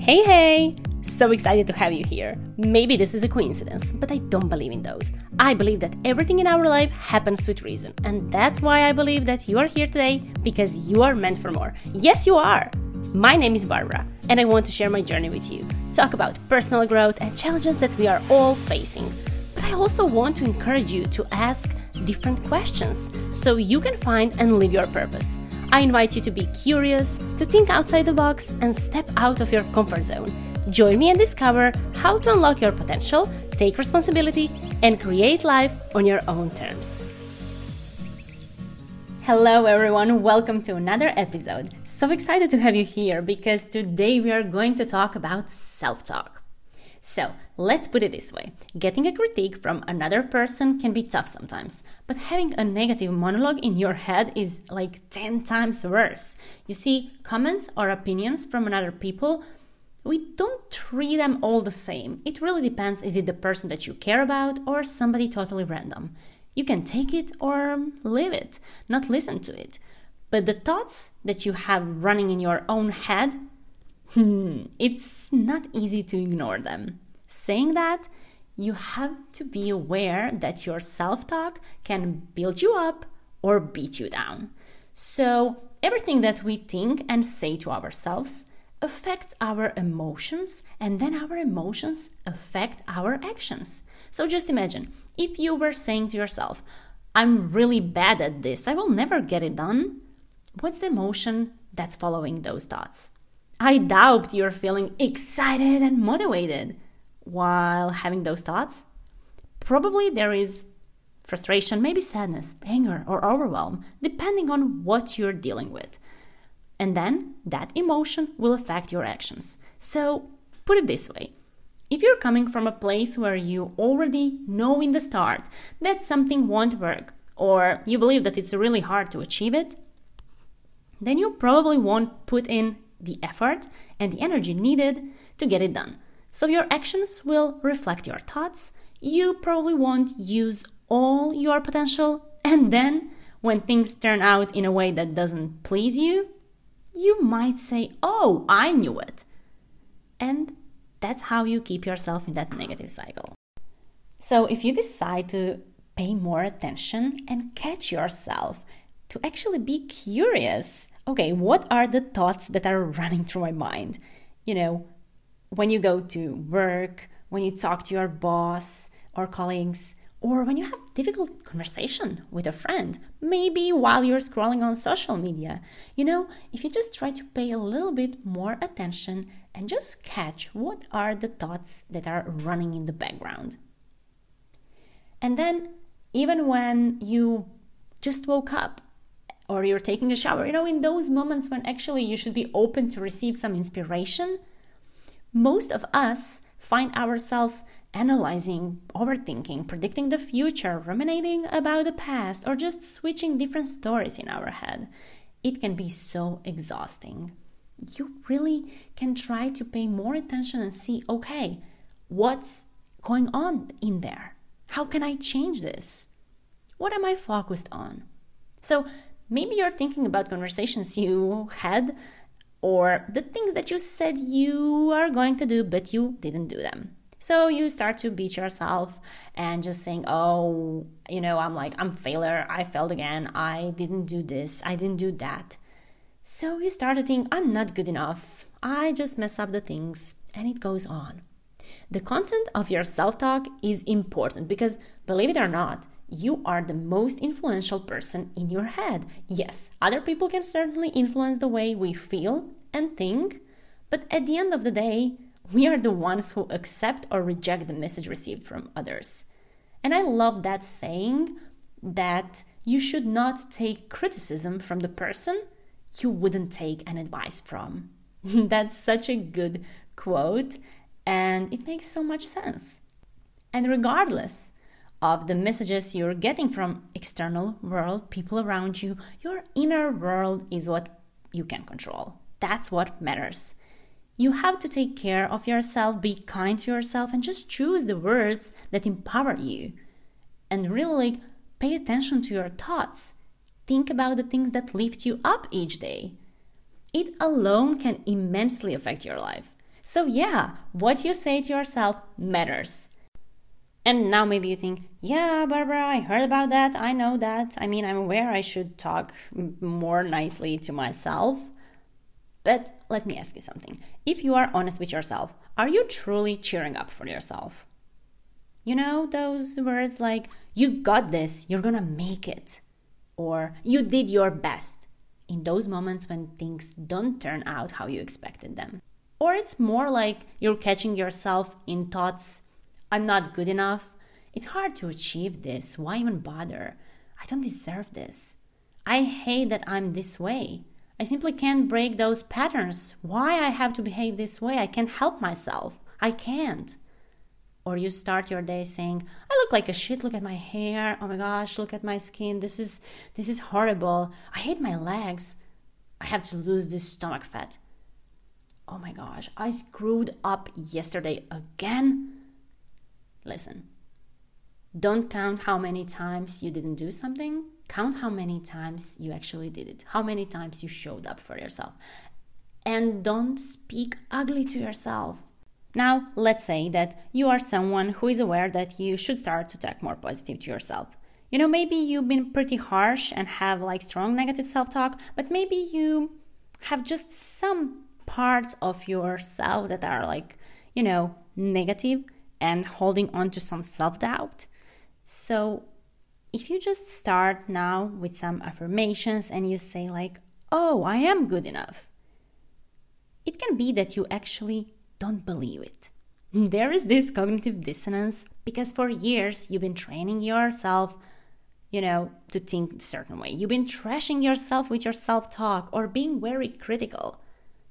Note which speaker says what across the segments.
Speaker 1: Hey, hey! So excited to have you here. Maybe this is a coincidence, but I don't believe in those. I believe that everything in our life happens with reason, and that's why I believe that you are here today because you are meant for more. Yes, you are! My name is Barbara, and I want to share my journey with you, talk about personal growth and challenges that we are all facing. But I also want to encourage you to ask different questions so you can find and live your purpose. I invite you to be curious, to think outside the box, and step out of your comfort zone. Join me and discover how to unlock your potential, take responsibility, and create life on your own terms. Hello, everyone. Welcome to another episode. So excited to have you here because today we are going to talk about self talk. So let's put it this way getting a critique from another person can be tough sometimes, but having a negative monologue in your head is like 10 times worse. You see, comments or opinions from another people we don't treat them all the same. It really depends is it the person that you care about or somebody totally random. You can take it or leave it, not listen to it. But the thoughts that you have running in your own head Hmm, it's not easy to ignore them. Saying that, you have to be aware that your self talk can build you up or beat you down. So, everything that we think and say to ourselves affects our emotions, and then our emotions affect our actions. So, just imagine if you were saying to yourself, I'm really bad at this, I will never get it done. What's the emotion that's following those thoughts? I doubt you're feeling excited and motivated while having those thoughts. Probably there is frustration, maybe sadness, anger, or overwhelm, depending on what you're dealing with. And then that emotion will affect your actions. So, put it this way if you're coming from a place where you already know in the start that something won't work, or you believe that it's really hard to achieve it, then you probably won't put in the effort and the energy needed to get it done. So your actions will reflect your thoughts. You probably won't use all your potential. And then, when things turn out in a way that doesn't please you, you might say, Oh, I knew it. And that's how you keep yourself in that negative cycle. So, if you decide to pay more attention and catch yourself, to actually be curious okay, what are the thoughts that are running through my mind? You know, when you go to work, when you talk to your boss or colleagues, or when you have difficult conversation with a friend, maybe while you're scrolling on social media. You know, if you just try to pay a little bit more attention and just catch what are the thoughts that are running in the background. And then even when you just woke up or you're taking a shower, you know, in those moments when actually you should be open to receive some inspiration, most of us find ourselves analyzing, overthinking, predicting the future, ruminating about the past, or just switching different stories in our head. It can be so exhausting. You really can try to pay more attention and see okay, what's going on in there? How can I change this? What am I focused on? So, Maybe you're thinking about conversations you had or the things that you said you are going to do, but you didn't do them. So you start to beat yourself and just saying, oh, you know, I'm like, I'm a failure. I failed again. I didn't do this. I didn't do that. So you start to think, I'm not good enough. I just mess up the things. And it goes on. The content of your self talk is important because, believe it or not, you are the most influential person in your head. Yes, other people can certainly influence the way we feel and think, but at the end of the day, we are the ones who accept or reject the message received from others. And I love that saying that you should not take criticism from the person you wouldn't take an advice from. That's such a good quote, and it makes so much sense. And regardless of the messages you're getting from external world, people around you, your inner world is what you can control. That's what matters. You have to take care of yourself, be kind to yourself, and just choose the words that empower you. And really pay attention to your thoughts. Think about the things that lift you up each day. It alone can immensely affect your life. So, yeah, what you say to yourself matters. And now maybe you think, yeah, Barbara, I heard about that. I know that. I mean, I'm aware I should talk more nicely to myself. But let me ask you something. If you are honest with yourself, are you truly cheering up for yourself? You know, those words like, you got this, you're gonna make it, or you did your best, in those moments when things don't turn out how you expected them. Or it's more like you're catching yourself in thoughts I'm not good enough. It's hard to achieve this. Why even bother? I don't deserve this. I hate that I'm this way. I simply can't break those patterns. Why I have to behave this way? I can't help myself. I can't. Or you start your day saying, I look like a shit, look at my hair. Oh my gosh, look at my skin. This is this is horrible. I hate my legs. I have to lose this stomach fat. Oh my gosh, I screwed up yesterday again. Listen, don't count how many times you didn't do something. Count how many times you actually did it, how many times you showed up for yourself. And don't speak ugly to yourself. Now, let's say that you are someone who is aware that you should start to talk more positive to yourself. You know, maybe you've been pretty harsh and have like strong negative self talk, but maybe you have just some parts of yourself that are like, you know, negative and holding on to some self doubt. So, if you just start now with some affirmations and you say, like, oh, I am good enough, it can be that you actually don't believe it. There is this cognitive dissonance because for years you've been training yourself, you know, to think a certain way. You've been trashing yourself with your self talk or being very critical.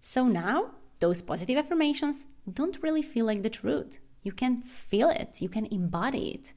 Speaker 1: So now, those positive affirmations don't really feel like the truth. You can feel it, you can embody it.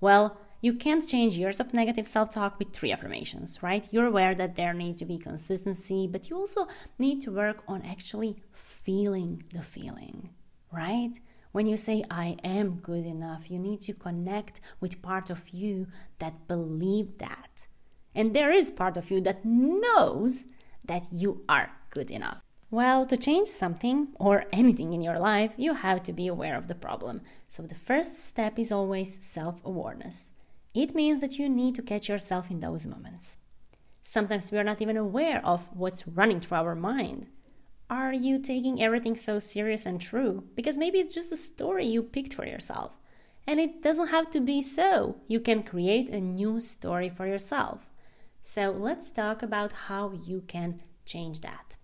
Speaker 1: Well, you can't change years of negative self talk with three affirmations, right? You're aware that there needs to be consistency, but you also need to work on actually feeling the feeling, right? When you say, I am good enough, you need to connect with part of you that believe that. And there is part of you that knows that you are good enough. Well, to change something or anything in your life, you have to be aware of the problem. So the first step is always self awareness. It means that you need to catch yourself in those moments. Sometimes we are not even aware of what's running through our mind. Are you taking everything so serious and true? Because maybe it's just a story you picked for yourself. And it doesn't have to be so. You can create a new story for yourself. So let's talk about how you can change that.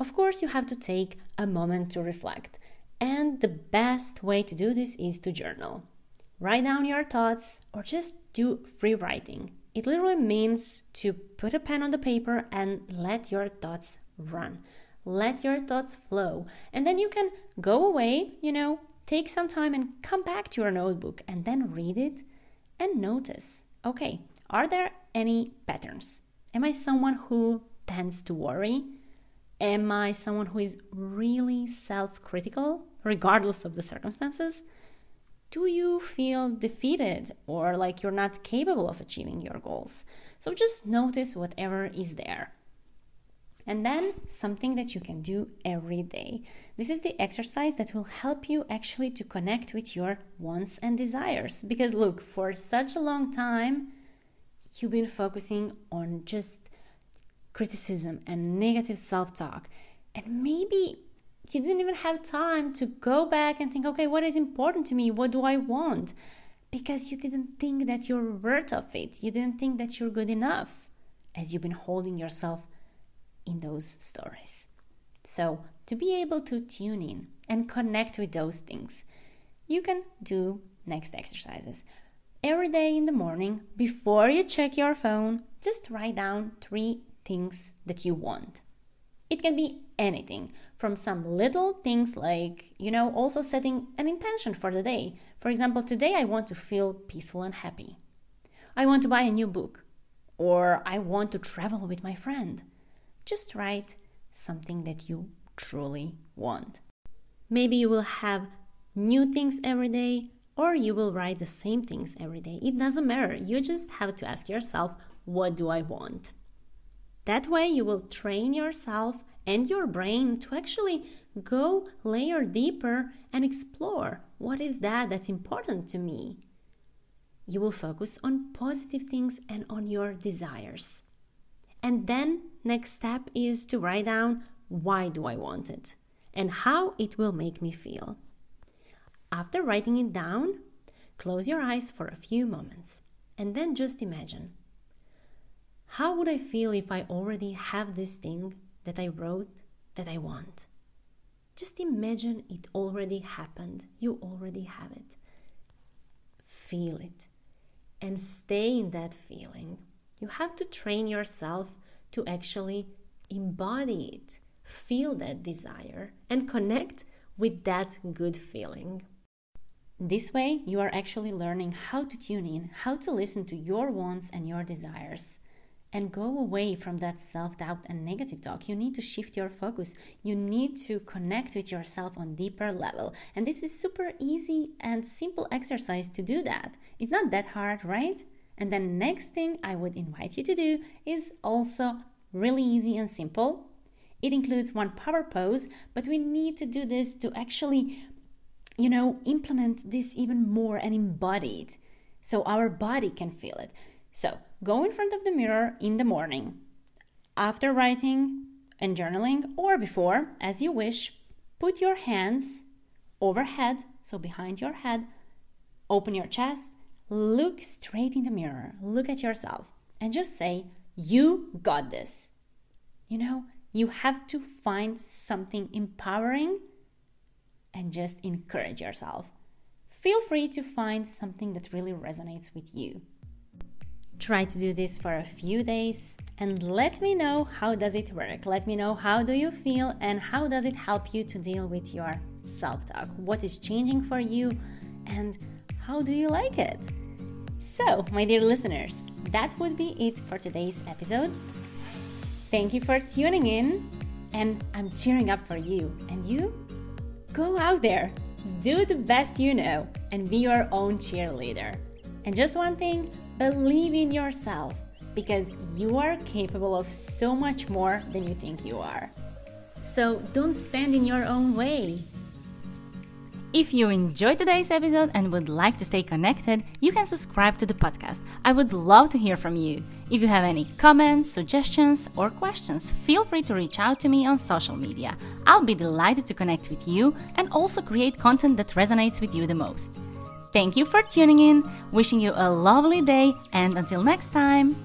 Speaker 1: Of course, you have to take a moment to reflect. And the best way to do this is to journal. Write down your thoughts or just do free writing. It literally means to put a pen on the paper and let your thoughts run. Let your thoughts flow. And then you can go away, you know, take some time and come back to your notebook and then read it and notice okay, are there any patterns? Am I someone who tends to worry? Am I someone who is really self critical, regardless of the circumstances? Do you feel defeated or like you're not capable of achieving your goals? So just notice whatever is there. And then something that you can do every day. This is the exercise that will help you actually to connect with your wants and desires. Because look, for such a long time, you've been focusing on just criticism and negative self talk. And maybe you didn't even have time to go back and think, okay, what is important to me? What do I want? Because you didn't think that you're worth of it. You didn't think that you're good enough as you've been holding yourself in those stories. So, to be able to tune in and connect with those things, you can do next exercises. Every day in the morning, before you check your phone, just write down three things that you want. It can be anything from some little things like, you know, also setting an intention for the day. For example, today I want to feel peaceful and happy. I want to buy a new book. Or I want to travel with my friend. Just write something that you truly want. Maybe you will have new things every day, or you will write the same things every day. It doesn't matter. You just have to ask yourself, what do I want? That way, you will train yourself and your brain to actually go layer deeper and explore what is that that's important to me. You will focus on positive things and on your desires. And then next step is to write down why do I want it and how it will make me feel. After writing it down, close your eyes for a few moments and then just imagine how would I feel if I already have this thing that I wrote that I want? Just imagine it already happened. You already have it. Feel it and stay in that feeling. You have to train yourself to actually embody it, feel that desire, and connect with that good feeling. This way, you are actually learning how to tune in, how to listen to your wants and your desires and go away from that self doubt and negative talk. You need to shift your focus. You need to connect with yourself on deeper level. And this is super easy and simple exercise to do that. It's not that hard, right? And then next thing I would invite you to do is also really easy and simple. It includes one power pose, but we need to do this to actually you know, implement this even more and embody it so our body can feel it. So go in front of the mirror in the morning, after writing and journaling, or before, as you wish. Put your hands overhead, so behind your head, open your chest, look straight in the mirror, look at yourself, and just say, You got this. You know, you have to find something empowering and just encourage yourself. Feel free to find something that really resonates with you. Try to do this for a few days and let me know how does it work. Let me know how do you feel and how does it help you to deal with your self-talk. What is changing for you and how do you like it? So, my dear listeners, that would be it for today's episode. Thank you for tuning in and I'm cheering up for you. And you go out there, do the best you know and be your own cheerleader. And just one thing believe in yourself because you are capable of so much more than you think you are. So don't stand in your own way. If you enjoyed today's episode and would like to stay connected, you can subscribe to the podcast. I would love to hear from you. If you have any comments, suggestions, or questions, feel free to reach out to me on social media. I'll be delighted to connect with you and also create content that resonates with you the most. Thank you for tuning in, wishing you a lovely day, and until next time.